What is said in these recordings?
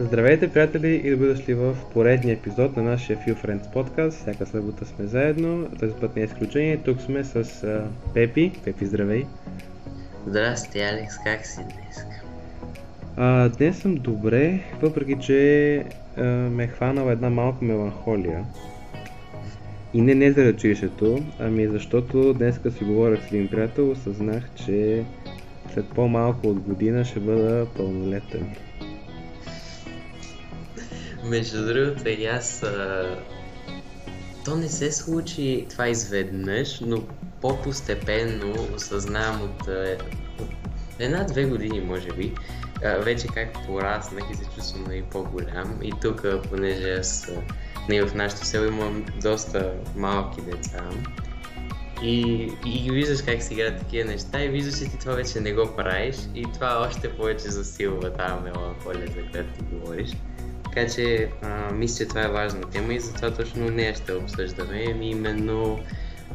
Здравейте, приятели, и добре дошли в поредния епизод на нашия Few Friends подкаст. Всяка събота сме заедно, този път не е изключение. Тук сме с uh, Пепи. Пепи, здравей. Здрасти, Алекс, как си днес? А, днес съм добре, въпреки че а, ме е хванала една малка меланхолия. И не, не заради училището, ами защото днес като си говорих с един приятел, осъзнах, че след по-малко от година ще бъда пълнолетен. Между другото, и аз... А... То не се случи това изведнъж, но по-постепенно осъзнавам от, от една-две години, може би, вече как пораснах и се чувствам и нали, по-голям. И тук, понеже аз не, нали, в нашото село имам доста малки деца, и, и виждаш как си играят такива неща и виждаш, че ти това вече не го правиш и това още повече засилва тази меланхолия, за която ти говориш. Така че а, мисля, че това е важна тема и затова точно нея ще обсъждаме. Ами именно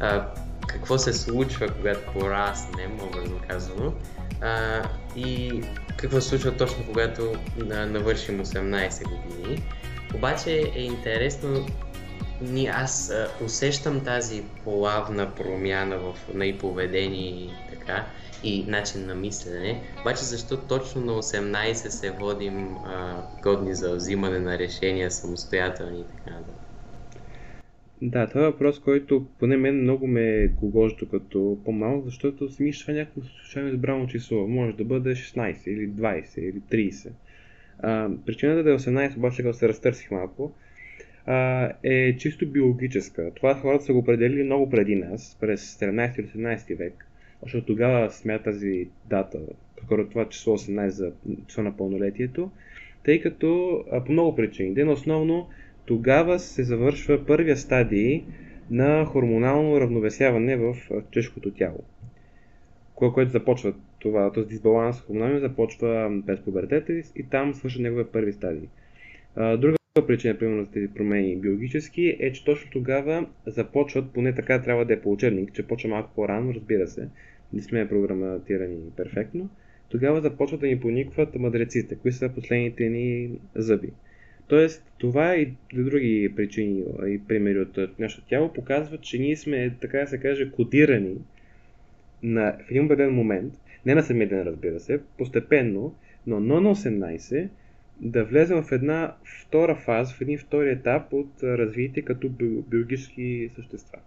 а, какво се случва, когато пораснем, образно казано, а, и какво се случва точно когато а, навършим 18 години. Обаче е интересно, ни, аз усещам тази плавна промяна в на поведение и така, и начин на мислене. Обаче защо точно на 18 се водим а, годни за взимане на решения, самостоятелни и така нататък? Да, това е въпрос, който поне мен много ме гогожи като по-малък, защото си това е някакво случайно избрано число. Може да бъде 16 или 20 или 30. А, причината да е 18, обаче когато се разтърсих малко, а, е чисто биологическа. Това хората са го определили много преди нас, през 17 или 18 век защото тогава смята тази дата, по това число 18 за число на пълнолетието, тъй като а, по много причини. Ден основно тогава се завършва първия стадий на хормонално равновесяване в човешкото тяло. Кое, което започва това, този дисбаланс хормонално започва през пубертета и там свършва неговия първи стадий. Друга причина, примерно, за тези промени биологически е, че точно тогава започват, поне така трябва да е по учебник, че почва малко по-рано, разбира се, не сме програматирани перфектно, тогава започват да ни поникват мъдреците, кои са последните ни зъби. Тоест, това и други причини и примери от нашето тяло показват, че ние сме, така да се каже, кодирани на, в един определен момент, не на самия ден, разбира се, постепенно, но, но на 18, да влезем в една втора фаза, в един втори етап от развитие като биологически същества.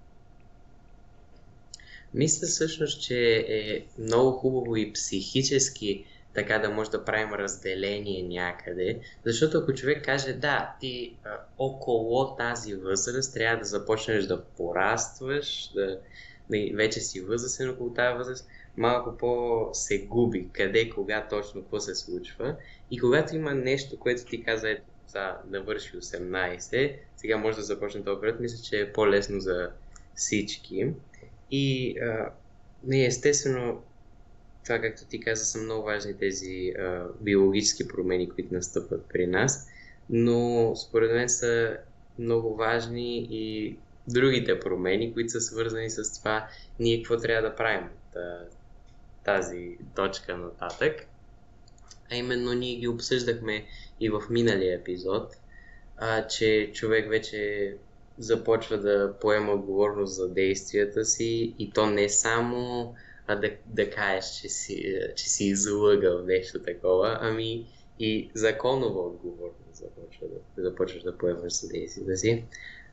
Мисля всъщност, че е много хубаво и психически така да може да правим разделение някъде, защото ако човек каже, да, ти а, около тази възраст трябва да започнеш да порастваш, да, да вече си възрастен около тази възраст, малко по се губи къде, кога точно, какво се случва. И когато има нещо, което ти каза, ето, за да върши 18, сега може да започне този период, мисля, че е по-лесно за всички. И а, не, естествено, това, както ти каза, са много важни тези а, биологически промени, които настъпват при нас, но според мен са много важни и другите промени, които са свързани с това ние какво трябва да правим от тази точка нататък. А именно ние ги обсъждахме и в миналия епизод, а, че човек вече започва да поема отговорност за действията си и то не само а да, да кажеш, че си, че си излъгал нещо такова, ами и законова отговорност започва да, започваш да поемаш за действията си.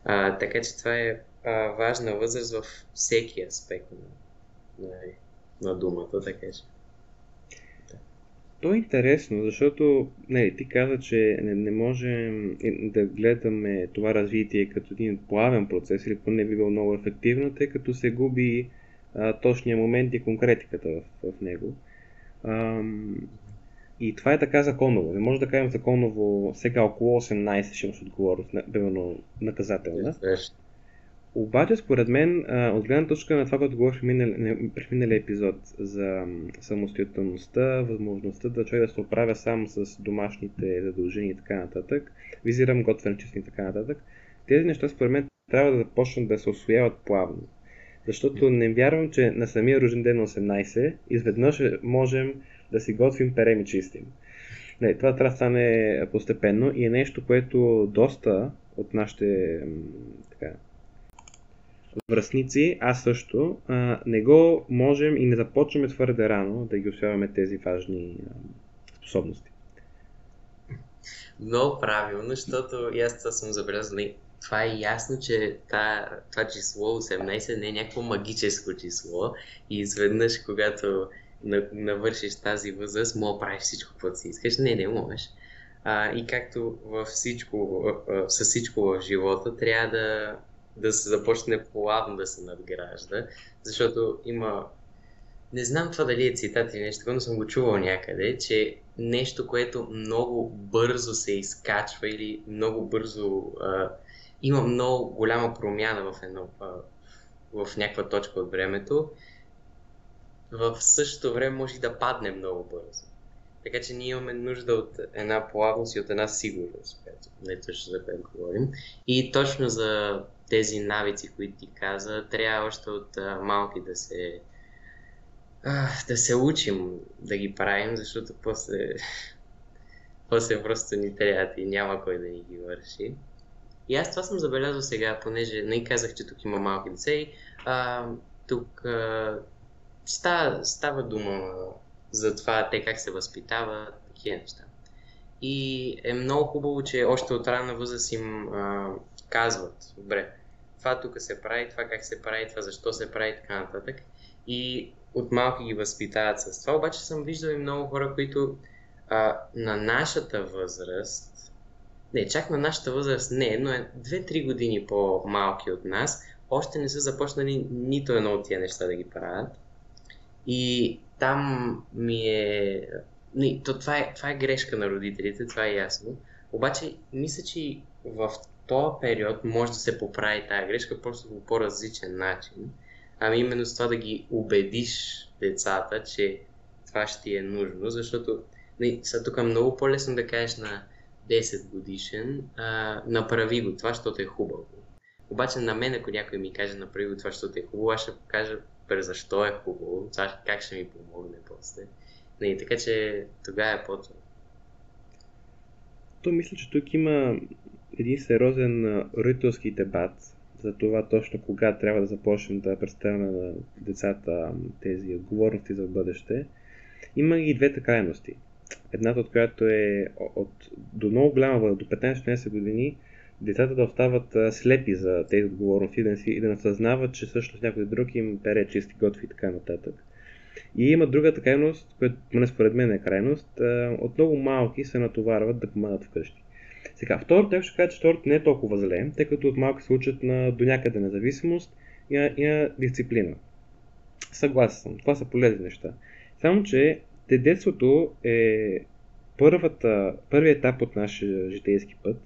А, така че това е а, важна възраст в всеки аспект на, на, на думата, така че. То е интересно, защото не, ти каза, че не, не можем да гледаме това развитие като един плавен процес или поне би било много ефективно, тъй като се губи а, точния момент и конкретиката в, в него. Ам, и това е така законово. Не може да кажем законово сега около 18 ще имаш отговорност, примерно наказателна. Обаче, според мен, от гледна точка на това, което говорихме през миналия епизод за самостоятелността, възможността да човек да се оправя сам с домашните задължения и така нататък, визирам готвен честни и така нататък, тези неща, според мен, трябва да започнат да се освояват плавно. Защото не вярвам, че на самия рожден ден на 18 изведнъж можем да си готвим, перем и чистим. Не, това трябва да стане постепенно и е нещо, което доста от нашите така, връзници, аз също, не го можем и не започваме твърде рано да ги освяваме тези важни способности. Много правилно, защото и аз това съм забелязал. Това е ясно, че това, това число 18 не е някакво магическо число и изведнъж, когато навършиш тази възраст, мога да правиш всичко, което си искаш. Не, не можеш. А, и както във всичко, с всичко в живота, трябва да, да се започне плавно да се надгражда, защото има не знам това дали е цитат или нещо, но съм го чувал някъде, че нещо, което много бързо се изкачва или много бързо а, има много голяма промяна в, едно, а, в някаква точка от времето, в същото време може да падне много бързо. Така че ние имаме нужда от една плавност и от една сигурност, която не точно за която говорим. И точно за тези навици, които ти каза, трябва още от малки да се да се учим да ги правим, защото после, после просто ни трябва и няма кой да ни ги върши. И аз това съм забелязал сега, понеже не казах, че тук има малки деца и а, тук а, става, става дума за това те как се възпитават, такива неща. И е много хубаво, че още от рана възраст им а, казват, добре, това тук се прави, това как се прави, това защо се прави така нататък. И от малки ги възпитават с това. Обаче съм виждал и много хора, които а, на нашата възраст, не, чак на нашата възраст не, но е 2-3 години по-малки от нас, още не са започнали нито едно от тия неща да ги правят. И там ми е... Не, то това, е, това е грешка на родителите, това е ясно. Обаче, мисля, че в този период може да се поправи тази грешка, просто по по-различен начин. Ами именно с това да ги убедиш децата, че това ще ти е нужно, защото не, са тук е много по-лесно да кажеш на 10 годишен, а, направи го това, защото е хубаво. Обаче на мен, ако някой ми каже направи го това, защото е хубаво, аз ще покажа защо е хубаво, това как ще ми помогне после. Не, така че тогава е по-трудно. То мисля, че тук има един сериозен родителски дебат за това точно кога трябва да започнем да представяме на децата тези отговорности за бъдеще. Има и двете крайности. Едната от която е от, до много голяма до 15-16 години децата да остават слепи за тези отговорности да си, и да не съзнават, че всъщност някой друг им пере чисти, готви и така нататък. И има другата крайност, която поне според мен е крайност, от много малки се натоварват да помагат вкъщи. Сега, второто, тях ще кажа, че второто не е толкова зле, тъй като от малко се учат на до някъде независимост и и на дисциплина. Съгласен съм, това са полезни неща. Само, че детството е първата, първият етап от нашия житейски път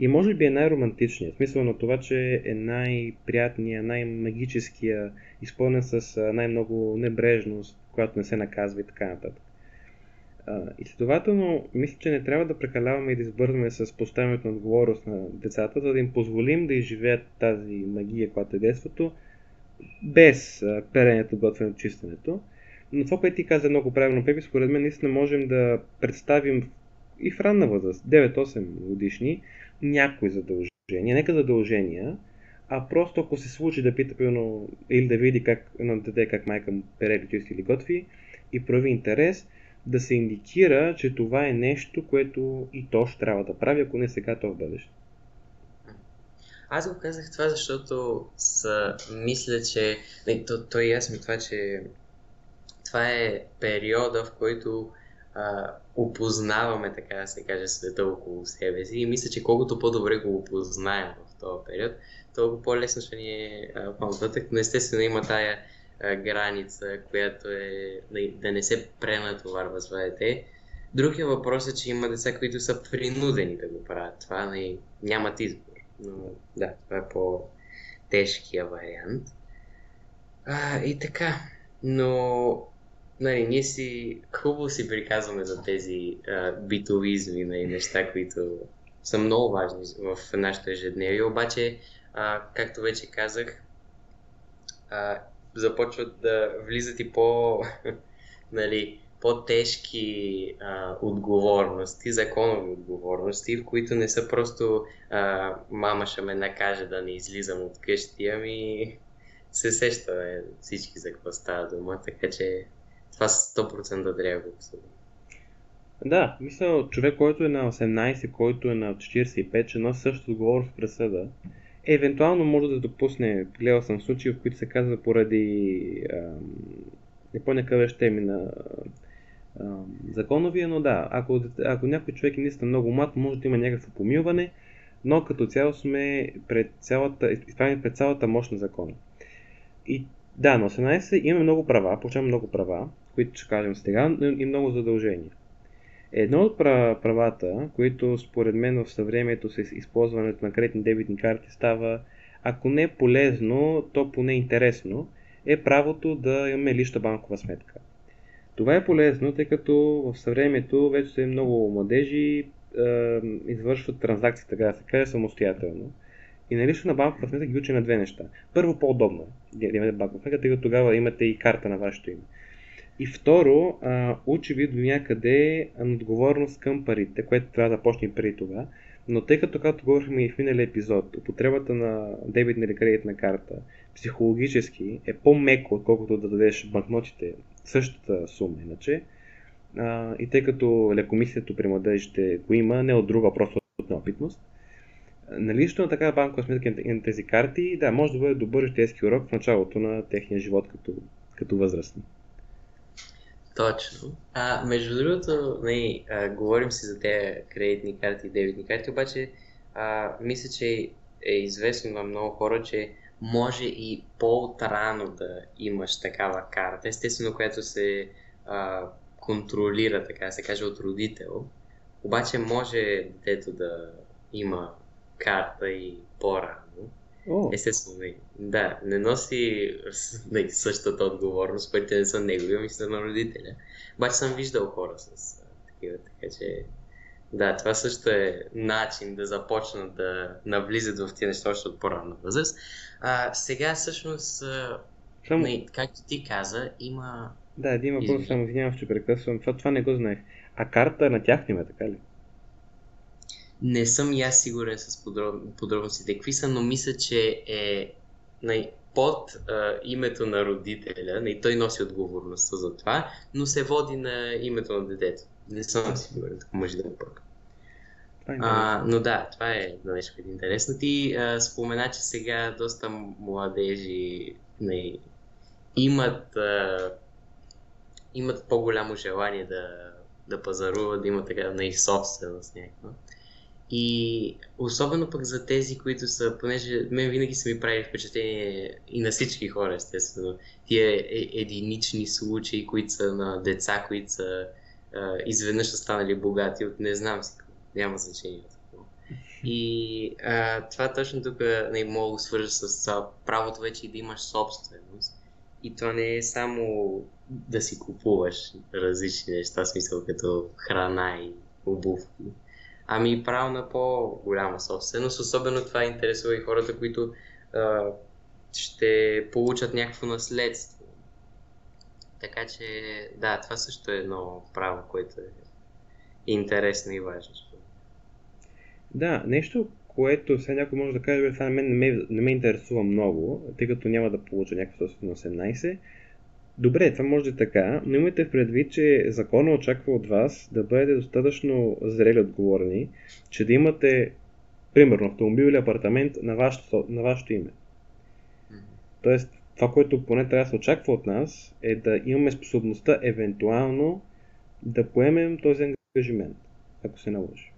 и може би е най-романтичният. В смисъл на това, че е най-приятният, най-магическия, изпълнен с най-много небрежност, която не се наказва и така нататък. И следователно, мисля, че не трябва да прекаляваме и да избързваме с поставянето на отговорност на децата, за да им позволим да изживеят тази магия, която е детството, без перенето, готвенето, чистенето. Но това, което ти каза много правилно, Пепи, според мен наистина можем да представим и в ранна възраст, 9-8 годишни, някои задължения, нека задължения, а просто ако се случи да пита примерно, или да види как на дете как майка му пере чисти или готви и прояви интерес, да се индикира, че това е нещо, което и то ще трябва да прави, ако не сега, то в бъдеще. Аз го казах това, защото са, мисля, че... Не, то, то е ясно това, че това е периода, в който а, опознаваме, така да се каже, света около себе си. И мисля, че колкото по-добре го опознаем в този период, толкова по-лесно ще ни е по-нататък. Но естествено има тая граница, която е да, не се пренатоварва с дете. Въпрос е, че има деца, които са принудени да го правят. Това не, нямат избор. Но да, това е по-тежкия вариант. А, и така, но нали, ние си хубаво си приказваме за тези а, битовизми, нали, неща, които са много важни в нашето ежедневие, обаче, а, както вече казах, а, започват да влизат и по, нали, по-тежки а, отговорности, законови отговорности, в които не са просто а, мама ще ме накаже да не излизам от къщи, ами се сещаме всички за какво става дума, така че това 100% трябва да го обсъдим. Да, мисля, човек, който е на 18, който е на 45, че носи също отговорност в пресъда, евентуално може да допусне, гледал съм случаи, в които се казва поради ам, не помня къде ще на ам, законовия, но да, ако, ако някой човек е наистина много млад, може да има някакво помилване, но като цяло сме пред цялата, пред цялата мощ на закона. И да, на 18 имаме много права, получаваме много права, които ще кажем сега, и много задължения. Едно от правата, които според мен в съвремето с използването на кредитни дебитни карти става, ако не полезно, то поне интересно, е правото да имаме лична банкова сметка. Това е полезно, тъй като в съвремето вече много младежи е, извършват транзакции, така да се каже, самостоятелно. И на лична банкова сметка ги учи на две неща. Първо, по-удобно е да имате банкова сметка, тъй като тогава имате и карта на вашето име. И второ, а, учи ви до някъде отговорност към парите, което трябва да почне преди това. Но тъй като, както говорихме и в миналия епизод, употребата на дебитна или кредитна карта психологически е по-меко, отколкото да дадеш банкнотите същата сума иначе. А, и тъй като лекомислието при младежите го има, не от друга, просто от неопитност, наличието на такава банкова сметка на тези карти, да, може да бъде добър житейски урок в началото на техния живот като, като възрастни. Точно. А, между другото, не, нали, а, говорим си за тези кредитни карти и дебитни карти, обаче а, мисля, че е известно на много хора, че може и по-отрано да имаш такава карта, естествено, която се а, контролира, така се каже, от родител. Обаче може детето да има карта и по-рано. Естествено, не. Да, не носи не, същата отговорност, които не са негови, ами са на родителя. Обаче съм виждал хора с а, такива, така че да, това също е начин да започнат да навлизат в тези неща още от по-ранна възраст. А, сега всъщност, Само... не, както ти каза, има... Да, един въпрос, само извинявам, че прекъсвам. Това, това не го знаех. А карта на тях има, така ли? Не съм и аз сигурен с подроб... подробностите какви са, но мисля, че е най- под а, името на родителя, и той носи отговорността за това, но се води на името на детето. Не съм сигурен, ако може да го пък. Е а, но да, това е нещо интересно. Ти а, спомена, че сега доста младежи не, имат, а, имат по-голямо желание да, да пазаруват, да имат така на их собственост някаква. И особено пък за тези, които са, понеже мен винаги са ми правили впечатление и на всички хора, естествено, тия е, единични случаи, които са на деца, които са а, изведнъж са станали богати от не знам си няма значение. И а, това точно тук не мога да свържа с а, правото вече и да имаш собственост. И това не е само да си купуваш различни неща, смисъл като храна и обувки Ами право на по-голяма собственост. Особено това интересува и хората, които а, ще получат някакво наследство. Така че, да, това също е едно право, което е интересно и важно. Да, нещо, което сега някой може да каже, това на мен не ме, не ме интересува много, тъй като няма да получа някаква собственост 18, Добре, това може да е така, но имайте в предвид, че закона очаква от вас да бъдете достатъчно зрели отговорни, че да имате, примерно, автомобил или апартамент на вашето, на вашето име. Тоест, това, което поне трябва да се очаква от нас, е да имаме способността евентуално да поемем този ангажимент, ако се наложи.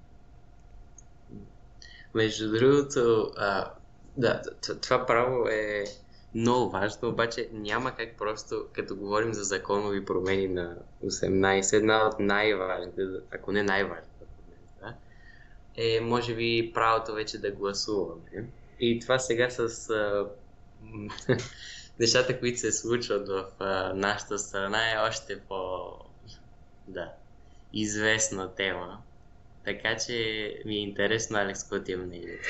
Между другото, а, да, това право е много важно, обаче няма как просто, като говорим за законови промени на 18, една от най-важните, ако не най-важната да, е може би правото вече да гласуваме. И това сега с а, нещата, които се случват в а, нашата страна е още по да, известна тема. Така че ми е интересно, Алекс, какво ти е мнението.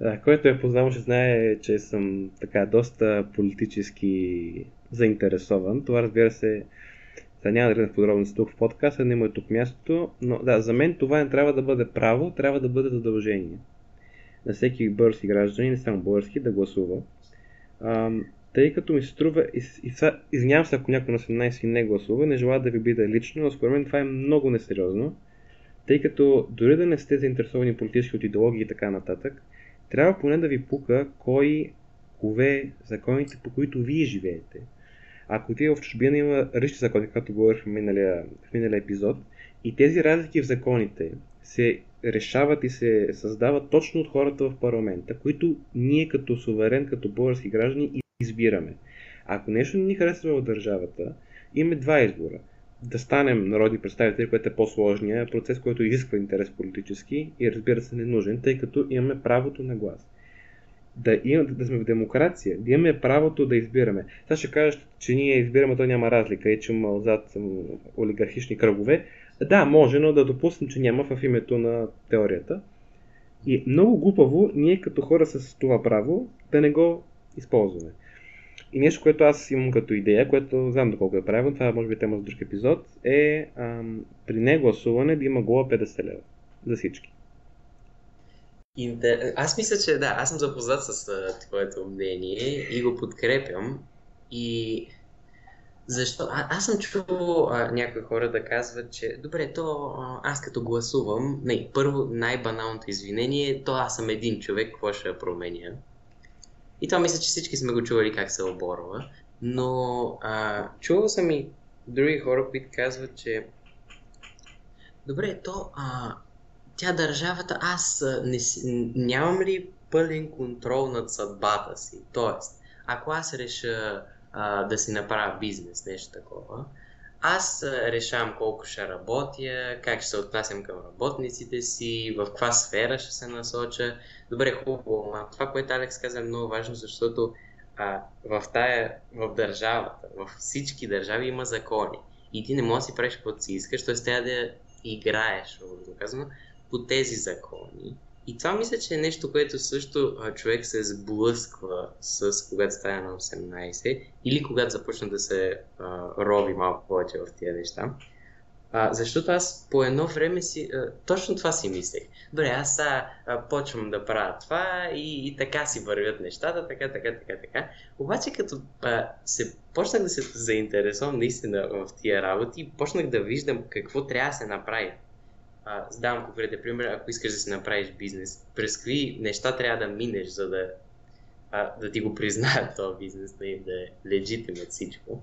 Да, който е познал, ще знае, че съм така доста политически заинтересован. Това разбира се Сега няма да в подробности тук в подкаста, не е тук мястото, но да, за мен това не трябва да бъде право, трябва да бъде задължение. На всеки български гражданин, не само български, да гласува. А, тъй като ми се струва, и, извинявам се ако някой на 18 не гласува, не желая да ви бида лично, но според мен това е много несериозно, тъй като дори да не сте заинтересовани политически от идеологии и така нататък, трябва поне да ви пука кой кове законите, по които вие живеете. Ако отиде в чужбина има различни закони, както говорих в миналия, в миналия епизод, и тези разлики в законите се решават и се създават точно от хората в парламента, които ние като суверен, като български граждани избираме. Ако нещо не ни харесва в държавата, имаме два избора. Да станем народни представители, което е по-сложния процес, който изисква интерес политически и разбира се не нужен, тъй като имаме правото на глас да, им, да сме в демокрация, да имаме правото да избираме. Сега ще кажеш, че ние избираме, то няма разлика и че има отзад олигархични кръгове. Да, може, но да допуснем, че няма в името на теорията. И много глупаво ние като хора с това право да не го използваме. И нещо, което аз имам като идея, което знам доколко е правилно, това може би е тема за друг епизод, е ам, при негласуване да има глава 50 лева за всички. Интер... Аз мисля, че да, аз съм запознат с а, твоето мнение и го подкрепям. И защо? А, аз съм чувал някои хора да казват, че добре, то а, аз като гласувам, не, първо най-баналното извинение е, то аз съм един човек, какво ще я променя? И това мисля, че всички сме го чували как се оборва. Но а, чувал съм и други хора, които казват, че добре, то а, тя държавата, аз не, нямам ли пълен контрол над съдбата си? Тоест, ако аз реша а, да си направя бизнес, нещо такова, аз решавам колко ще работя, как ще се отнасям към работниците си, в каква сфера ще се насоча. Добре, хубаво, но това, което Алекс каза е много важно, защото а, в тая, в държавата, в всички държави има закони. И ти не можеш да си правиш каквото си искаш, т.е. трябва да играеш, казано, по тези закони. И това мисля, че е нещо, което също а, човек се сблъсква с когато стане на 18 или когато започна да се а, роби малко повече в тия неща. А, защото аз по едно време си, а, точно това си мислех. Добре, аз а, почвам да правя това и, и така си вървят нещата, така, така, така, така. Обаче като а, се почнах да се заинтересувам наистина в тия работи, почнах да виждам какво трябва да се направи а, давам конкретен пример, ако искаш да си направиш бизнес, през какви неща трябва да минеш, за да, а, да ти го признаят този бизнес, да, да е легитимен всичко,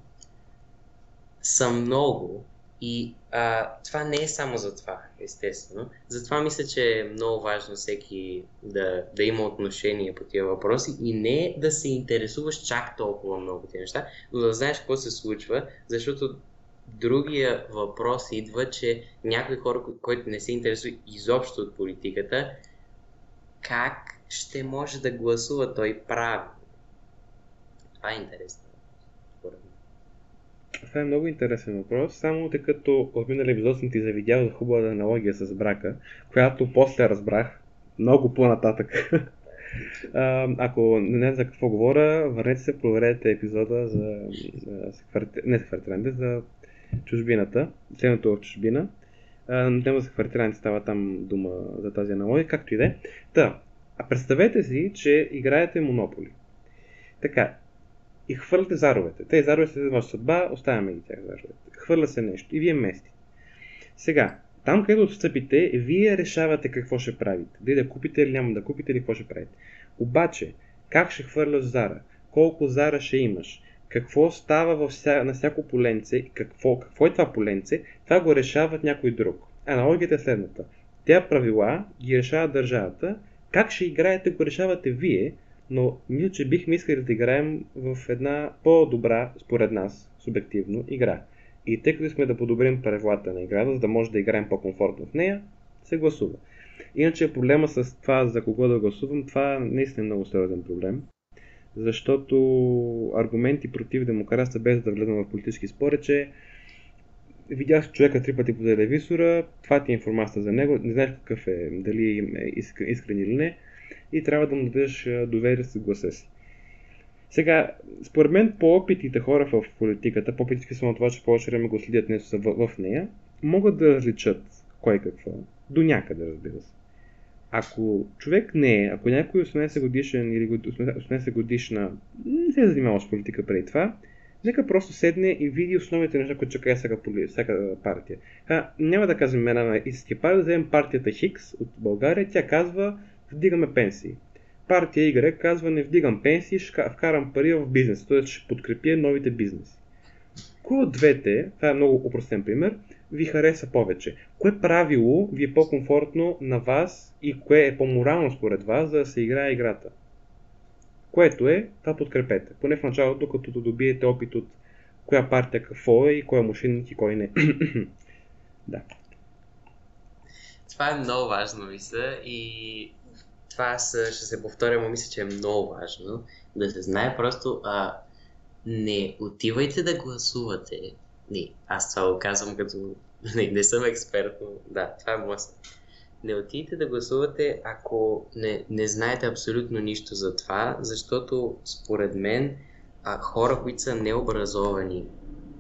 са много и а, това не е само за това, естествено. Затова мисля, че е много важно всеки да, да има отношение по тия въпроси и не да се интересуваш чак толкова много тези неща, но да знаеш какво се случва, защото другия въпрос идва, че някои хора, които не се интересуват изобщо от политиката, как ще може да гласува той прави? Това е интересно. Това е много интересен въпрос, само тъй като от миналия епизод съм ти завидял за хубава аналогия с брака, която после разбрах много по-нататък. Ако не знам за какво говоря, върнете се, проверете епизода за, за, не за за чужбината, селенето в чужбина. На тема за квартиранти става там дума за тази аналогия, както и да е. Та, а представете си, че играете Монополи. Така, и хвърляте заровете. Те зарове са ваша съдба, оставяме ги тях заровете. Хвърля се нещо и вие местите. Сега, там където отстъпите, вие решавате какво ще правите. Дали да купите или няма да купите или какво ще правите. Обаче, как ще хвърляш зара? Колко зара ще имаш? какво става вся, на всяко поленце, какво, какво е това поленце, това го решават някой друг. Аналогията е следната. Тя правила ги решава държавата, как ще играете го решавате вие, но мисля, че бихме искали да играем в една по-добра, според нас, субективно, игра. И тъй като искаме да подобрим правилата на играта, за да може да играем по-комфортно в нея, се гласува. Иначе проблема с това за кого да гласувам, това наистина е много сериозен проблем защото аргументи против демокрацията, без да влезем в политически спор, е, че видях човека три пъти по телевизора, това ти е информация за него, не знаеш какъв е, дали е искрен или не, и трябва да му дадеш доверие с гласа си. Сега, според мен, по-опитните хора в политиката, по-опитните са на това, че повече време го следят не са в, в нея, могат да различат кой какво. До някъде, разбира се. Ако човек не е, ако някой 18 годишен или 18 годишна не се е занимава с политика преди това, нека просто седне и види основните неща, които чака всяка, всяка партия. А, няма да казвам имена на истински партия, да вземем партията Хикс от България, тя казва вдигаме пенсии. Партия Y казва не вдигам пенсии, ще вкарам пари в бизнес, т.е. ще подкрепя новите бизнеси. Кой от двете, това е много упростен пример, ви хареса повече? Кое правило ви е по-комфортно на вас и кое е по-морално според вас, за да се играе играта? Което е, това подкрепете. Поне в началото, като добиете опит от коя партия какво е и кой е мошенник и кой не. да. Това е много важно, мисля, и това ще се повторя, но мисля, че е много важно да се знае просто а, не отивайте да гласувате. Не, аз това го казвам като не, не съм експерт, но да, това е моят не отидете да гласувате, ако не, не знаете абсолютно нищо за това, защото според мен а, хора, които са необразовани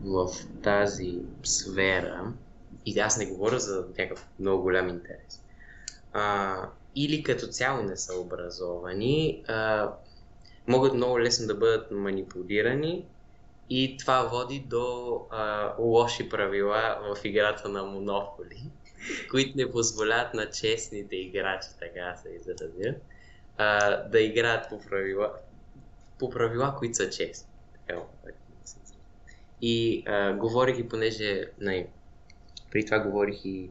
в тази сфера, и аз не говоря за някакъв много голям интерес, а, или като цяло не са образовани, а, могат много лесно да бъдат манипулирани и това води до а, лоши правила в играта на Монополи които не позволяват на честните играчи, така се изразя, а, да играят по правила, по правила, които са честни. И а, говорих понеже най- при това говорих и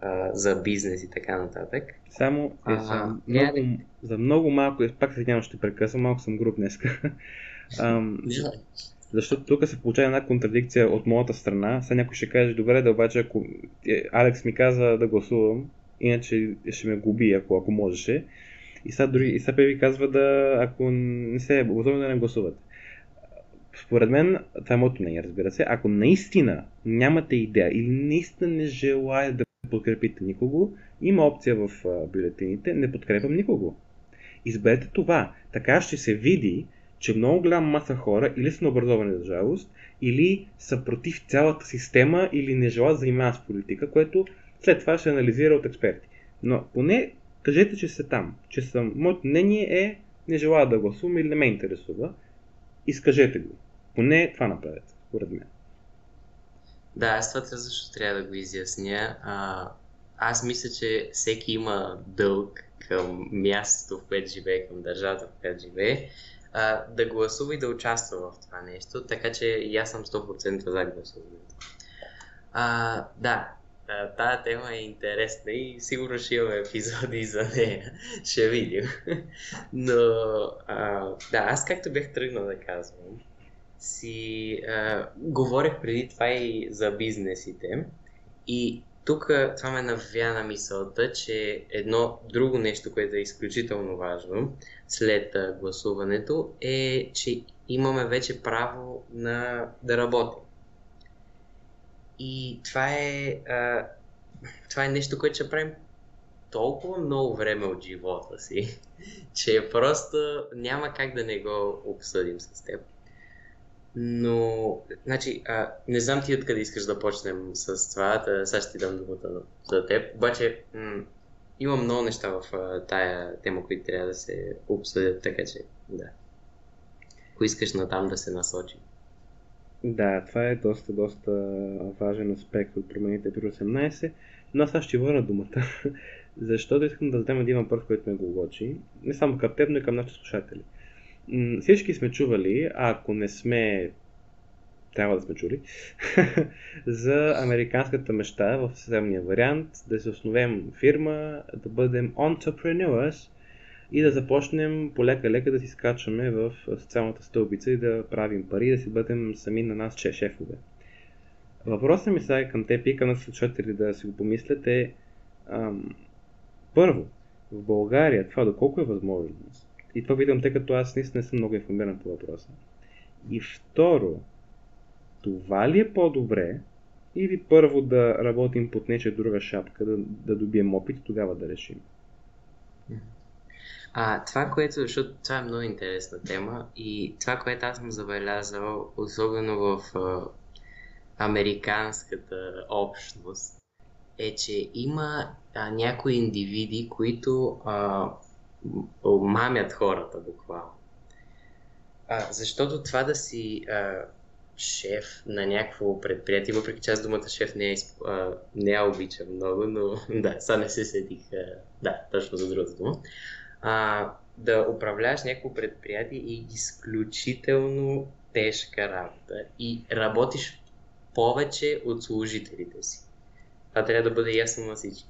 а, за бизнес и така нататък. Само е, а, за, много, не... за много малко, пак се няма ще прекъсвам, малко съм груб днеска. Защото тук се получава една контрадикция от моята страна. Сега някой ще каже, добре, да обаче ако е, Алекс ми каза да гласувам, иначе ще ме губи, ако, ако можеше. И сега, дори, и сега ви казва да, ако не се готови да не гласувате. Според мен, това е моето мнение, разбира се, ако наистина нямате идея или наистина не желаете да подкрепите никого, има опция в бюлетините, не подкрепям никого. Изберете това. Така ще се види, че много голяма маса хора или са необразовани за жалост, или са против цялата система, или не желаят да занимават с политика, което след това ще анализира от експерти. Но поне кажете, че сте там, че съм, моето мнение е не желая да гласувам или не ме интересува. Изкажете го. Поне това направете, според мен. Да, аз това също трябва да го изясня. А, аз мисля, че всеки има дълг към мястото, в което живее, към държавата, в която живее а, да гласува и да участва в това нещо, така че и аз съм 100% за гласуването. Да, тази тема е интересна и сигурно ще имаме епизоди за нея. ще видим. Но, а, да, аз както бях тръгнал да казвам, си а, говорех преди това и за бизнесите и тук това ме навя на мисълта, че едно друго нещо, което е изключително важно след гласуването е, че имаме вече право на да работим. И това е, а, това е нещо, което ще правим толкова много време от живота си, че просто няма как да не го обсъдим с теб. Но, значи, а, не знам ти откъде искаш да почнем с това, да, сега ще ти дам думата за теб. Обаче, м- има много неща в а, тая тема, които трябва да се обсъдят, така че, да. Ако искаш натам да се насочи. Да, това е доста, доста важен аспект от промените при 18, но аз ще върна думата, защото искам да задам един въпрос, който ме го учи, не само към теб, но и към нашите слушатели всички сме чували, ако не сме, трябва да сме чули, за американската мечта в съвременния вариант, да се основем фирма, да бъдем entrepreneurs и да започнем полека-лека да си скачаме в социалната стълбица и да правим пари, да си бъдем сами на нас че шефове. Въпросът ми сега към теб и към нас слушатели да си го помислят е ам, първо, в България това доколко е възможно? И това видям, тъй като аз наистина не съм много информиран по въпроса. И второ, това ли е по-добре или първо да работим под нече друга шапка, да, да добием опит и тогава да решим? А, това, което, защото това е много интересна тема и това, което аз съм забелязал, особено в а, американската общност, е, че има а, някои индивиди, които а, мамят хората буквално. А, защото това да си а, шеф на някакво предприятие, въпреки че аз думата шеф не, е, а, не я обичам много, но да, сега не се седих, а, да, точно за другата дума. А, да управляваш някакво предприятие и изключително тежка работа и работиш повече от служителите си. Това трябва да бъде ясно на всички.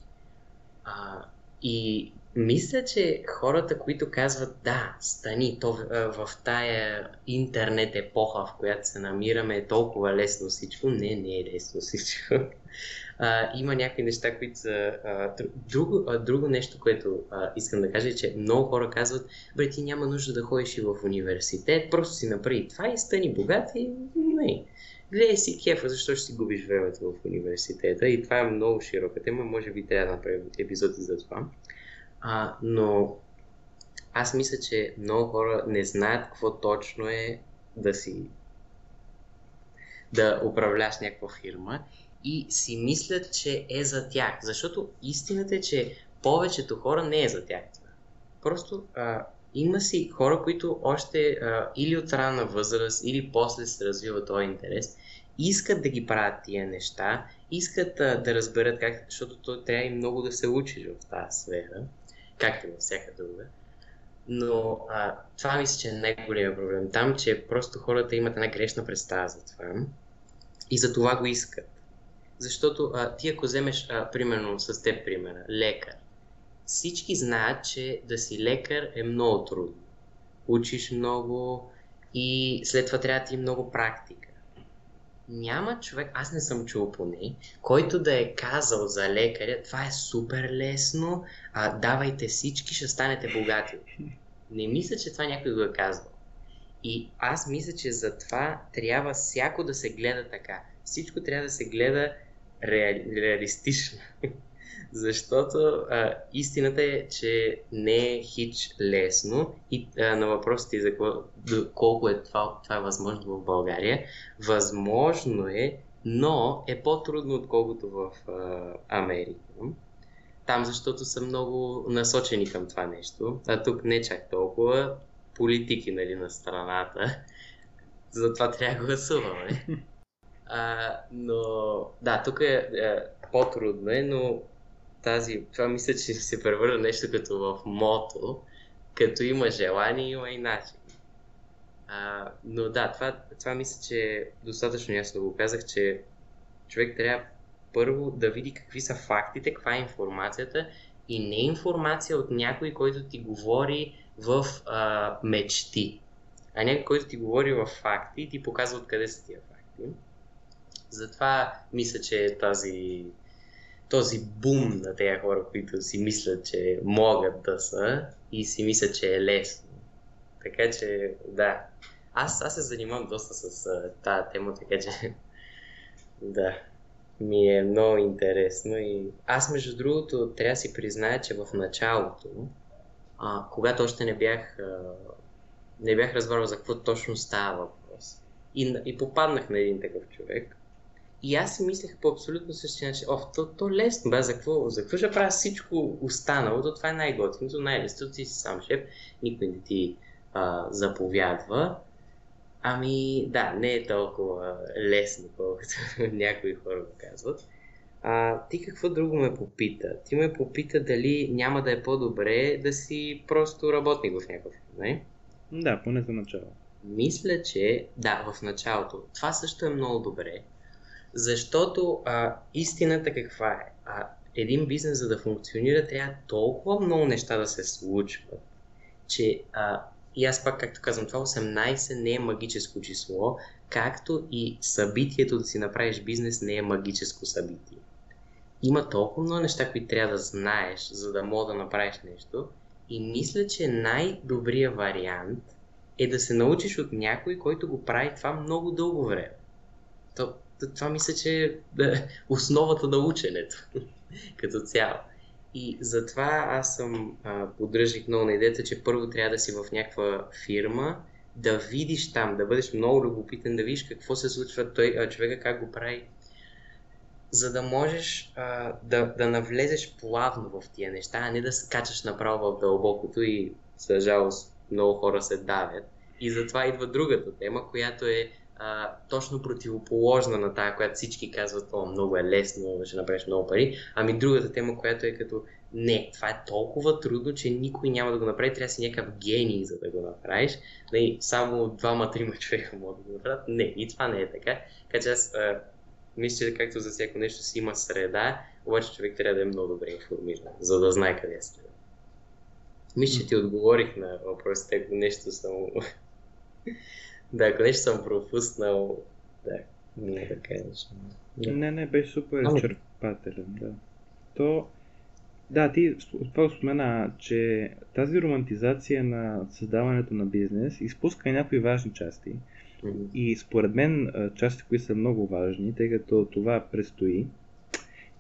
А, и мисля, че хората, които казват да, стани, то в, в тая интернет епоха, в която се намираме, е толкова лесно всичко. Не, не е лесно всичко. А, има някакви неща, които са... Друго, друго нещо, което а, искам да кажа е, че много хора казват, бре, ти няма нужда да ходиш и в университет, просто си направи това и стани богат и не. Гледай си кефа, защо ще си губиш времето в университета и това е много широка тема, може би трябва да направим епизоди за това. А, но аз мисля, че много хора не знаят какво точно е да си да управляваш някаква фирма и си мислят, че е за тях. Защото истината е, че повечето хора не е за тях. Просто а, има си хора, които още а, или от ранна възраст, или после се развива този интерес, искат да ги правят тия неща, искат а, да разберат как, защото то трябва и много да се учиш в тази сфера както във всяка друга. Но а, това мисля, че е най-големия проблем там, че просто хората имат една грешна представа за това и за това го искат. Защото а, ти ако вземеш, а, примерно с теб примера, лекар, всички знаят, че да си лекар е много трудно. Учиш много и след това трябва да ти много практика няма човек, аз не съм чул поне, който да е казал за лекаря, това е супер лесно, а, давайте всички, ще станете богати. Не мисля, че това някой го е казал. И аз мисля, че за това трябва всяко да се гледа така. Всичко трябва да се гледа реали, реалистично. Защото а, истината е, че не е хич лесно и а, на въпросите за колко е това, това е възможно в България, възможно е, но е по-трудно отколкото в а, Америка. Там защото са много насочени към това нещо, а тук не чак толкова политики нали, на страната. Затова трябва да гласуваме. А, но да, тук е, е по-трудно е, но тази, това мисля, че се превърна нещо като в мото, като има желание, има и начин. А, но да, това, това мисля, че достатъчно ясно го казах, че човек трябва първо да види какви са фактите, каква е информацията и не информация от някой, който ти говори в а, мечти, а някой, който ти говори в факти и ти показва откъде са тия факти. Затова мисля, че тази този бум на тези хора, които си мислят, че могат да са и си мислят, че е лесно. Така че, да. Аз, аз се занимавам доста с а, тази тема, така че, да, ми е много интересно и аз, между другото, трябва да си призная, че в началото, а, когато още не бях, а, не бях разбрал за какво точно става въпрос, и, и попаднах на един такъв човек, и аз си мислех по абсолютно същия начин. О, то, то лесно, бе, за какво, за какво ще правя всичко останало, то това е най-готиното, най-лесното, ти си сам шеф, никой не ти а, заповядва. Ами, да, не е толкова лесно, колкото някои хора го казват. А, ти какво друго ме попита? Ти ме попита дали няма да е по-добре да си просто работник в някакъв не? Да, поне за начало. Мисля, че да, в началото. Това също е много добре, защото а, истината каква е? А, един бизнес, за да функционира, трябва толкова много неща да се случват, че а, и аз пак, както казвам, това 18 не е магическо число, както и събитието да си направиш бизнес не е магическо събитие. Има толкова много неща, които трябва да знаеш, за да мога да направиш нещо. И мисля, че най-добрият вариант е да се научиш от някой, който го прави това много дълго време. Това мисля, че е основата на ученето като цяло. И затова аз съм а, поддръжник много на идеята, че първо трябва да си в някаква фирма, да видиш там, да бъдеш много любопитен, да видиш какво се случва той, а, човека как го прави, за да можеш а, да, да навлезеш плавно в тия неща, а не да се качаш направо в дълбокото и за жалост много хора се давят. И затова идва другата тема, която е а, точно противоположна на тази, която всички казват, о, много е лесно, ще направиш много пари. Ами другата тема, която е като, не, това е толкова трудно, че никой няма да го направи, трябва да си някакъв гений, за да го направиш. Не, нали, само двама-трима човека могат да го направят. Не, и това не е така. Така че аз а, мисля, че както за всяко нещо си има среда, обаче човек трябва да е много добре информиран, за да знае къде е среда. Мисля, че ти отговорих на въпросите, ако нещо съм... да, ако нещо съм пропуснал, да, не да кажеш. Да. Не, не, беше супер изчерпателен, да. То, да, ти това спомена, че тази романтизация на създаването на бизнес изпуска някои важни части. И според мен части, които са много важни, тъй като това предстои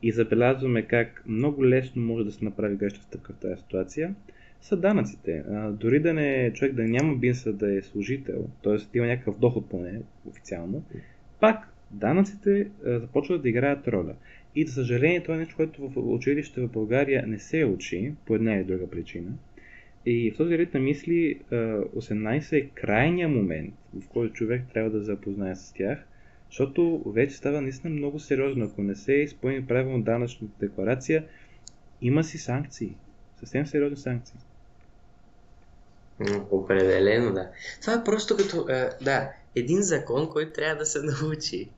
и забелязваме как много лесно може да се направи грешна стъпка в тази ситуация, са данъците. А, дори да не човек да няма бизнеса да е служител, т.е. да има някакъв доход поне официално, пак данъците а, започват да играят роля. И за съжаление това е нещо, което в училище в България не се учи по една или друга причина. И в този ред на мисли 18 е крайния момент, в който човек трябва да запознае с тях, защото вече става наистина много сериозно. Ако не се изпълни правилно данъчната декларация, има си санкции. Съвсем сериозни санкции. Определено, да. Това е просто като, да, един закон, който трябва да се научи.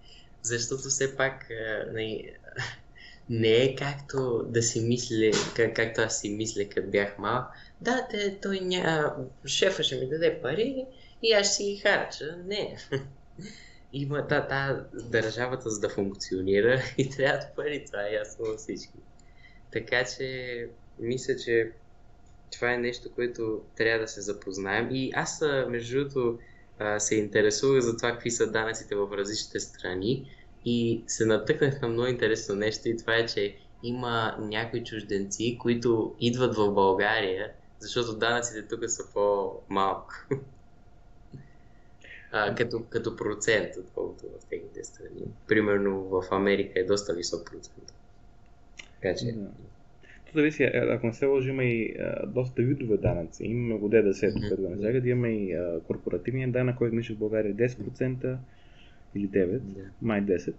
Защото все пак не, не е както да си мисли, как, както аз си мисля, като бях малък. Да, те, той ня... шефа ще ми даде пари и аз ще си ги харча. Не. Има та, та държавата за да функционира и трябва пари, това е ясно на всички. Така че, мисля, че това е нещо, което трябва да се запознаем. И аз, между другото, се интересувах за това какви са данъците в различните страни и се натъкнах на много интересно нещо и това е, че има някои чужденци, които идват в България, защото данъците тук са по-малко. а, като, като процент, отколкото в техните страни. Примерно в Америка е доста висок процент. Така че... Зависи, ако не се лъжи, има и а, доста видове данъци. Имаме го ДДС, тук mm-hmm. да не имаме и а, корпоративния данък, който мисля в България 10% е или 9, yeah. май 10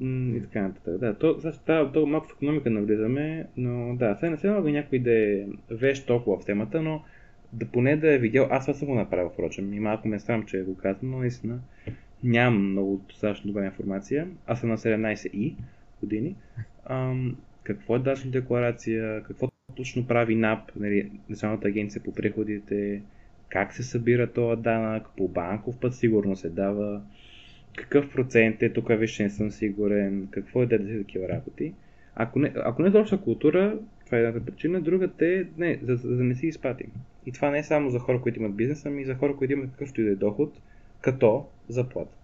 и така нататък. Да, то, сега става то, малко в економика навлизаме, но да, сега не се налага някой да е вещ толкова в темата, но да поне да е видял, аз това съм го направил, впрочем, и малко ме срам, че го казвам, но наистина нямам много достатъчно добра информация. Аз съм на 17 и години. Ам, какво е дачна декларация, какво точно прави НАП, нали, Националната агенция по приходите, как се събира този данък, по банков път сигурно се дава, какъв процент е, тук вече не съм сигурен, какво е да е такива работи. Ако не, ако не е за култура, това е едната причина, другата е не, за, за да не си изпатим. И това не е само за хора, които имат бизнес, ами и за хора, които имат какъвто и да е доход, като заплата.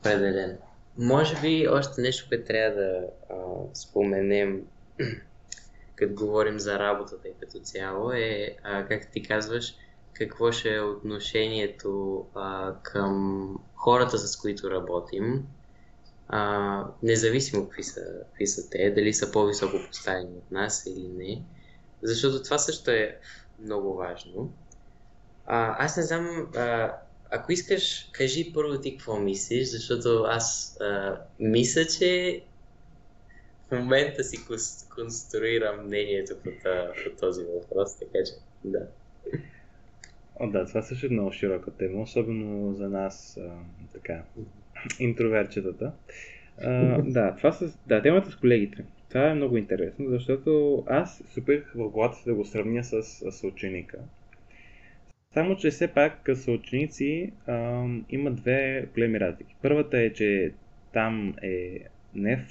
Определено. Може би още нещо, което трябва да а, споменем, като говорим за работата и като цяло, е, а, как ти казваш, какво ще е отношението а, към хората, с които работим, а, независимо какви са, какви са те, дали са по-високо поставени от нас или не, защото това също е много важно. А, аз не знам, а, ако искаш, кажи първо ти какво мислиш, защото аз а, мисля, че в момента си конструирам мнението по, по този въпрос, така че да. О, да, това също е много широка тема, особено за нас, а, така, интроверчетата. А, да, това с, да, темата с колегите. Това е много интересно, защото аз се опитах в главата да го сравня с, с ученика. Само, че все пак с ученици а, има две големи разлики. Първата е, че там е не...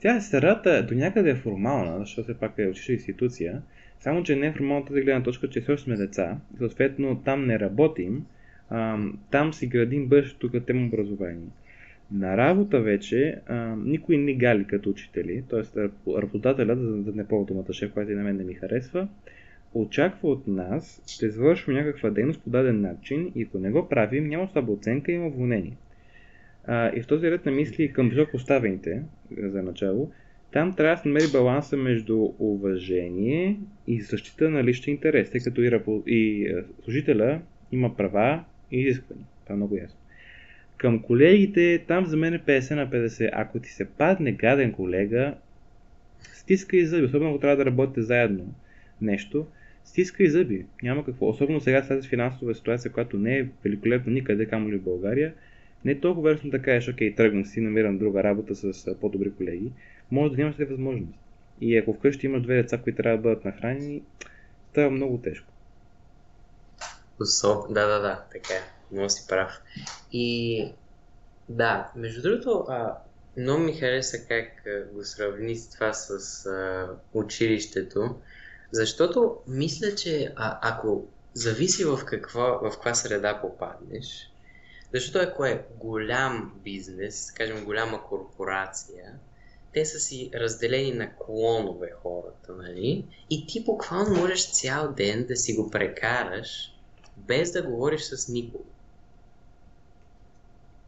Тя средата до някъде е формална, защото все пак е училищна институция, само, че неформалната тази гледна точка, че все сме деца, съответно там не работим, а, там си градим бъдещето като тема образование. На работа вече а, никой не гали като учители, т.е. работодателя, да, да не ползва думата шеф, която и на мен не ми харесва, очаква от нас да извършим някаква дейност по даден начин и ако не го правим, няма слаба оценка и има уволнение. А, и в този ред на мисли към високо поставените, за начало, там трябва да се намери баланса между уважение и защита на личния интерес, тъй като и, и служителя има права и изисквания. Това е много ясно. Към колегите, там за мен е 50 на 50. Ако ти се падне гаден колега, стиска и зъби, особено ако трябва да работите заедно нещо, стиска и зъби. Няма какво. Особено сега с тази финансова ситуация, която не е великолепна никъде, камо ли в България, не е толкова вероятно да кажеш, окей, тръгвам си, намирам друга работа с по-добри колеги. Може да нямаш тази възможност. И ако вкъщи имаш две деца, които трябва да бъдат нахранени, става много тежко. Особ... Да, да, да, така е. Много си прав. И да, между другото, а, много ми хареса как го сравни с това с а, училището, защото мисля, че а, ако зависи в каква, в каква среда попаднеш, защото ако е голям бизнес, кажем голяма корпорация, те са си разделени на клонове хората, нали? И ти буквално можеш цял ден да си го прекараш без да говориш с никого.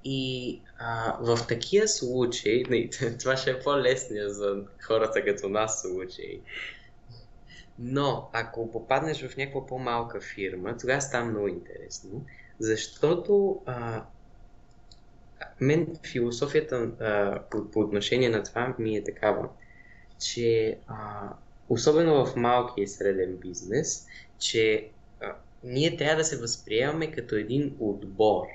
И а, в такива случаи, това ще е по-лесния за хората като нас случаи, но ако попаднеш в някаква по-малка фирма, тогава става много интересно, защото а, мен философията а, по, по отношение на това ми е такава, че а, особено в малкия и среден бизнес, че а, ние трябва да се възприемаме като един отбор.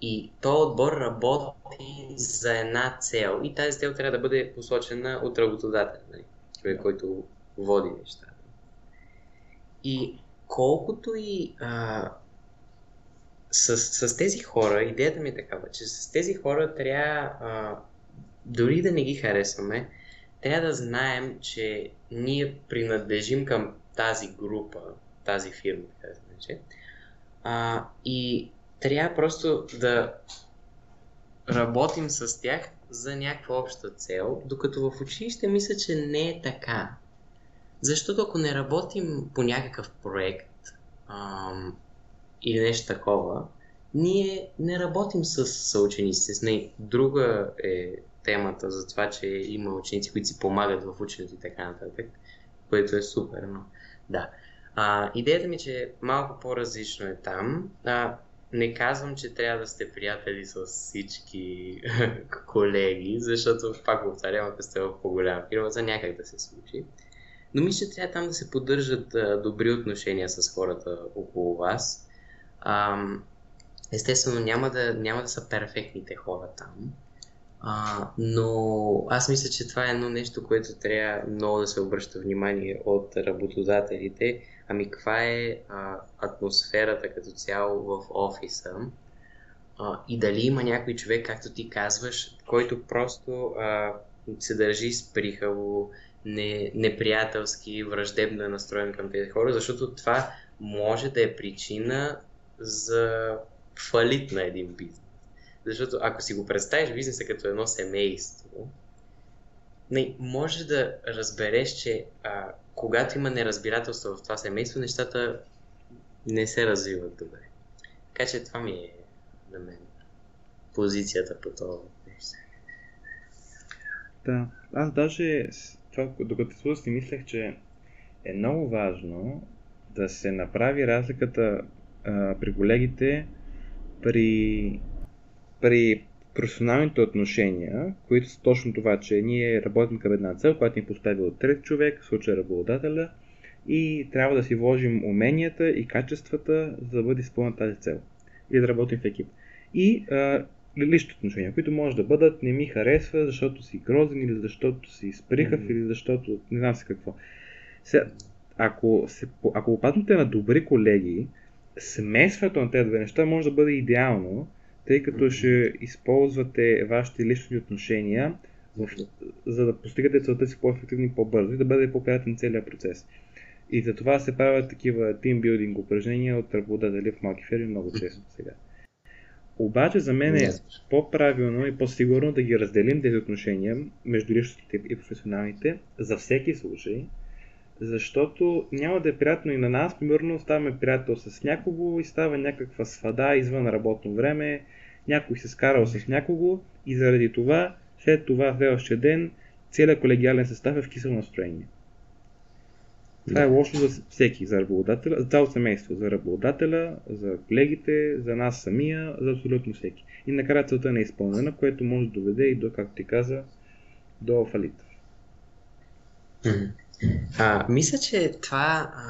И този отбор работи за една цел. И тази цел трябва да бъде посочена от работодателя, нали? човек, който води нещата. И колкото и а, с, с тези хора, идеята ми е такава, че с тези хора трябва, а, дори да не ги харесваме, трябва да знаем, че ние принадлежим към тази група, тази фирма, така значи, и трябва просто да работим с тях за някаква обща цел, докато в училище мисля, че не е така. Защото ако не работим по някакъв проект, ам, или нещо такова, ние не работим с съучениците. Не, друга е темата за това, че има ученици, които си помагат в ученето и така нататък, което е супер, но да. А, идеята ми, е, че малко по-различно е там. А, не казвам, че трябва да сте приятели с всички колеги, защото пак повтарям, ако сте в по-голяма фирма, за някак да се случи. Но мисля, че трябва там да се поддържат добри отношения с хората около вас. Естествено, няма да, няма да са перфектните хора там. А, но аз мисля, че това е едно нещо, което трябва много да се обръща внимание от работодателите. Ами каква е а, атмосферата като цяло в офиса а, и дали има някой човек, както ти казваш, който просто а, се държи сприхаво, не, неприятелски, враждебно е настроен към тези хора, защото това може да е причина за фалит на един бизнес. Защото ако си го представиш бизнеса като едно семейство, не, може да разбереш, че а, когато има неразбирателство в това семейство, нещата не се развиват добре. Така че това ми е на мен позицията по това. Да, аз даже това, докато слушах си мислех, че е много важно да се направи разликата а, при колегите при, при професионалните отношения, които са точно това, че ние работим към една цел, която ни постави от трет човек, в случая работодателя, и трябва да си вложим уменията и качествата, за да бъде изпълнена тази цел. И да работим в екип. И а, личните отношения, които може да бъдат не ми харесва, защото си грозен или защото си сприхав mm-hmm. или защото не знам си какво. Сега, ако, се, ако попаднете на добри колеги, смесването на тези две неща може да бъде идеално, тъй като ще използвате вашите лични отношения, в, за да постигате целта си по-ефективно и по-бързо и да бъде по-приятен целият процес. И за това се правят такива тимбилдинг упражнения от работодатели в малки фирми много често сега. Обаче за мен е по-правилно и по-сигурно да ги разделим тези отношения между личностите и професионалните за всеки случай, защото няма да е приятно и на нас, примерно ставаме приятел с някого и става някаква свада извън работно време, някой се скарал с някого и заради това след това следващия ден целият колегиален състав е в кисело настроение. Това е лошо за всеки, за работодателя, за цялото семейство, за работодателя, за колегите, за нас самия, за абсолютно всеки. И накрая целта не е изпълнена, което може да доведе и до, както ти каза, до фалит. А, мисля, че това а,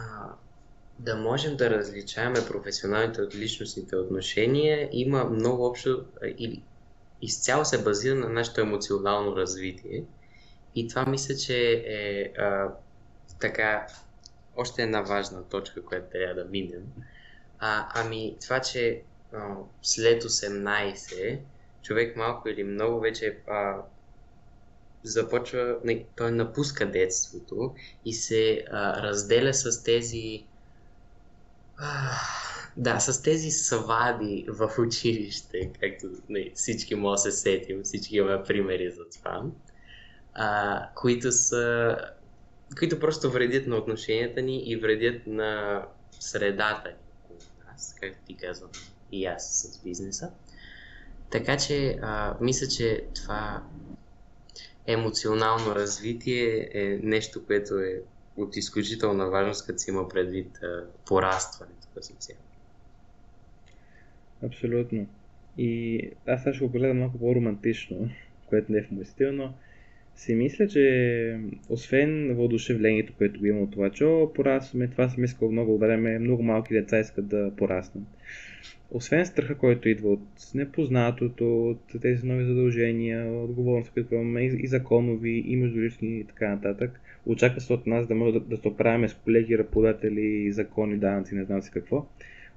да можем да различаваме професионалните от личностните отношения има много общо или изцяло се базира на нашето емоционално развитие. И това мисля, че е а, така още една важна точка, която трябва да минем. А, ами това, че а, след 18 човек малко или много вече а, започва, не, той напуска детството и се а, разделя с тези а, да, с тези свади в училище, както не, всички може да се сетим, всички имаме примери за това, а, които са които просто вредят на отношенията ни и вредят на средата ни около нас, както ти казвам и аз с бизнеса. Така че а, мисля, че това емоционално развитие е нещо, което е от изключителна важност, като си има предвид а, порастването като цяло. Абсолютно. И аз сега ще го погледам малко по-романтично, което не е в мой стил, но си мисля, че освен въодушевлението, което го има от това, че о, порастваме, това съм искал много време, много малки деца искат да пораснат. Освен страха, който идва от непознатото, от тези нови задължения, отговорности, които имаме и законови, и междулични и така нататък, очаква се от нас да може да, да се оправяме с колеги, работодатели, закони, данъци, не знам си какво.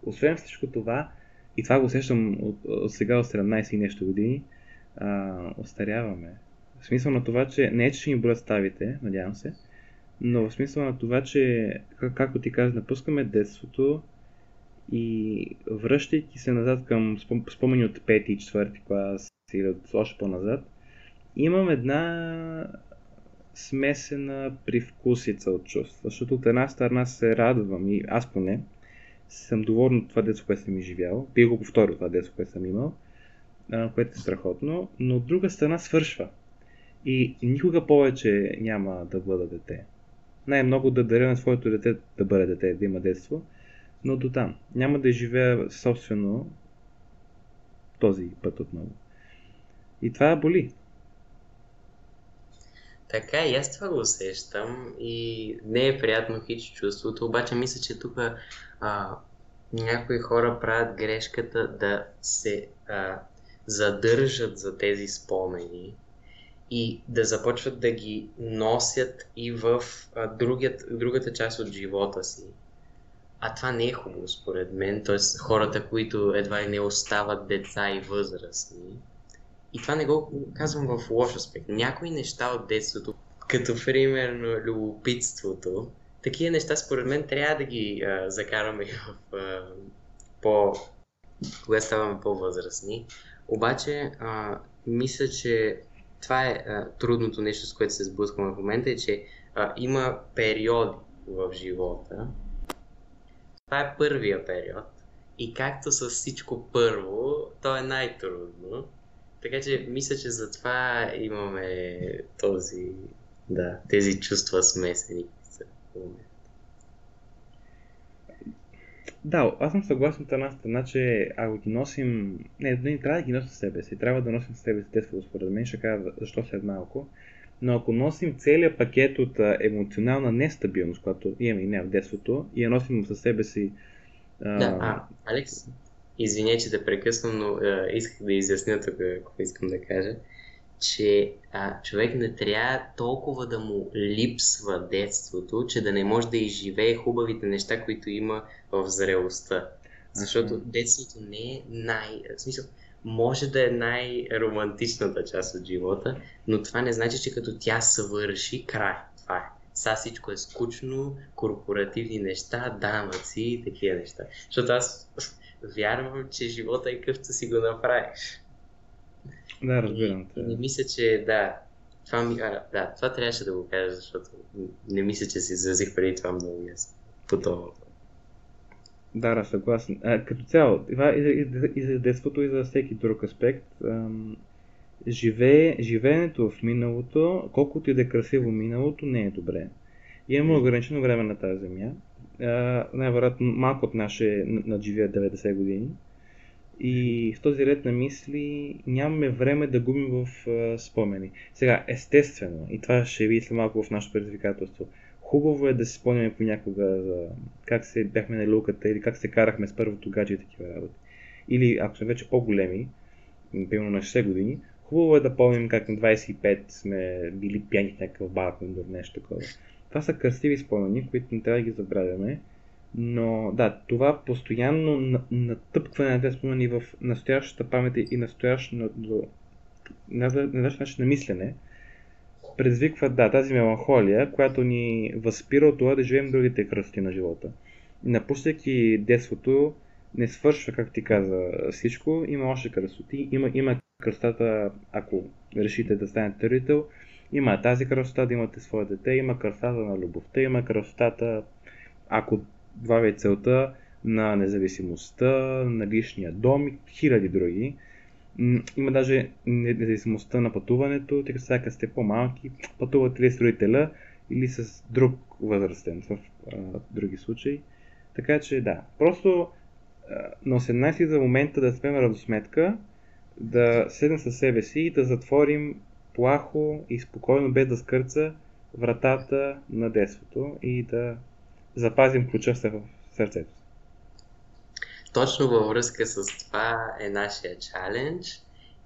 Освен всичко това, и това го усещам от, от сега от 17 и нещо години, а, остаряваме в смисъл на това, че не е, че ще ни бъдат ставите, надявам се, но в смисъл на това, че, как, както ти каза, напускаме детството и връщайки се назад към спомени от 5 и 4 клас или от още по-назад, имам една смесена привкусица от чувства, защото от една страна се радвам и аз поне съм доволен от това детство, което съм изживял. Би го повторил това детство, което съм имал, което е страхотно, но от друга страна свършва и никога повече няма да бъда дете. Най-много да даря на своето дете да бъде дете, да има детство, но до там. Няма да живея собствено този път отново. И това боли. Така и аз това го усещам и не е приятно хич чувството, обаче мисля, че тук някои хора правят грешката да се а, задържат за тези спомени и да започват да ги носят и в а, другият, другата част от живота си. А това не е хубаво според мен, т.е. хората, които едва и не остават деца и възрастни. И това не го казвам в лош аспект. Някои неща от детството, като примерно любопитството, такива неща според мен трябва да ги а, закараме в а, по... когато ставаме по-възрастни. Обаче, а, мисля, че това е а, трудното нещо, с което се сблъскваме в момента, е, че а, има периоди в живота. Това е първия период. И както с всичко първо, то е най-трудно. Така че мисля, че затова имаме този, да, тези чувства смесени в момента. Да, аз съм съгласен от една страна, че ако ги носим... Не, не трябва да ги носим с себе си. Трябва да носим с себе си детството, според мен. Ще кажа защо след малко. Но ако носим целият пакет от емоционална нестабилност, която имаме и не в детството, и я носим със себе си... А... Да, а, Алекс, извиня, че те прекъсвам, но а, исках да изясня тук, ако искам да кажа че а, човек не трябва толкова да му липсва детството, че да не може да изживее хубавите неща, които има в зрелостта. Защото детството не е най... В смисъл, може да е най-романтичната част от живота, но това не значи, че като тя свърши, край. Това е. Са всичко е скучно, корпоративни неща, данъци и такива неща. Защото аз вярвам, че живота е къвто си го направиш. Да, разбирам те. Не мисля, че да. Това, ми, а, да, това трябваше да го кажа, защото не мисля, че си изразих преди това много ясно. По това. Да, съгласен. А, като цяло, това и за, и, за, и за детството, и за всеки друг аспект. Ам, живее, живеенето в миналото, колкото и да е красиво миналото, не е добре. Имаме ограничено време на тази земя. най-вероятно малко от нас ще надживеят 90 години. И в този ред на мисли нямаме време да губим в а, спомени. Сега, естествено, и това ще видите малко в нашето предизвикателство, хубаво е да се спомняме понякога за как се бяхме на люката или как се карахме с първото гадже и такива работи. Или ако сме вече по-големи, примерно на 60 години, хубаво е да помним как на 25 сме били пияни в някакъв бар, или нещо такова. Това са красиви спомени, които не трябва да ги забравяме. Но да, това постоянно натъпкване на тези спомени в настоящата памет и настоящото начин на мислене, предизвиква да, тази меланхолия, която ни възпира от това да живеем другите красоти на живота. Напускайки детството, не свършва, как ти каза, всичко. Има още красоти. Има, има красотата, ако решите да станете родител, има тази красота да имате свое дете, има красотата на любовта, има красотата, ако ви е целта, на независимостта, на личния дом и хиляди други. Има даже независимостта на пътуването, тъй като сега сте по-малки, пътувате ли с родителя или с друг възрастен в а, други случаи. Така че да, просто а, на 18 за момента да спем равносметка, да седнем със себе си и да затворим плахо и спокойно, без да скърца вратата на детството и да запазим ключа в сърцето. Точно във връзка с това е нашия чалендж.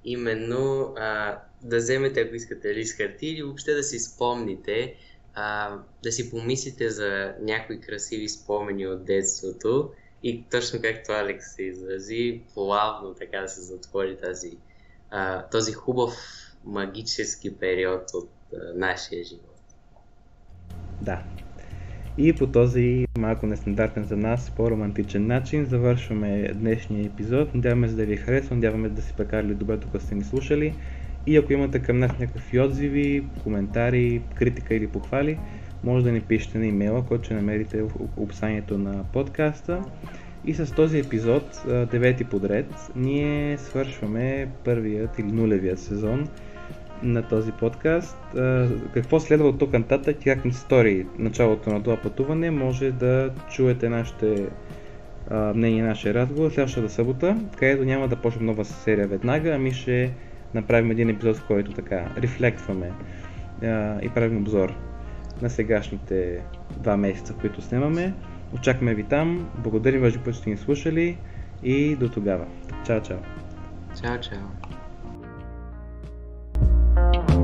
Именно а, да вземете, ако искате, лист хартия или въобще да си спомните, а, да си помислите за някои красиви спомени от детството и точно както Алекс се изрази, плавно така да се затвори тази, а, този хубав магически период от а, нашия живот. Да. И по този малко нестандартен за нас, по-романтичен начин завършваме днешния епизод. Надяваме се да ви е харесва, надяваме се да си прекарали добре тук сте ни слушали. И ако имате към нас някакви отзиви, коментари, критика или похвали, може да ни пишете на имейла, който ще намерите в описанието на подкаста. И с този епизод, девети подред, ние свършваме първият или нулевият сезон на този подкаст. Какво следва от тук нататък и как ни стори началото на това пътуване, може да чуете нашите мнения, нашия разговор следващата събота, където няма да почнем нова серия веднага, ами ще направим един епизод, в който така рефлектваме и правим обзор на сегашните два месеца, които снимаме. Очакваме ви там. Благодарим ви, че сте ни слушали и до тогава. Чао, чао. Чао, чао. you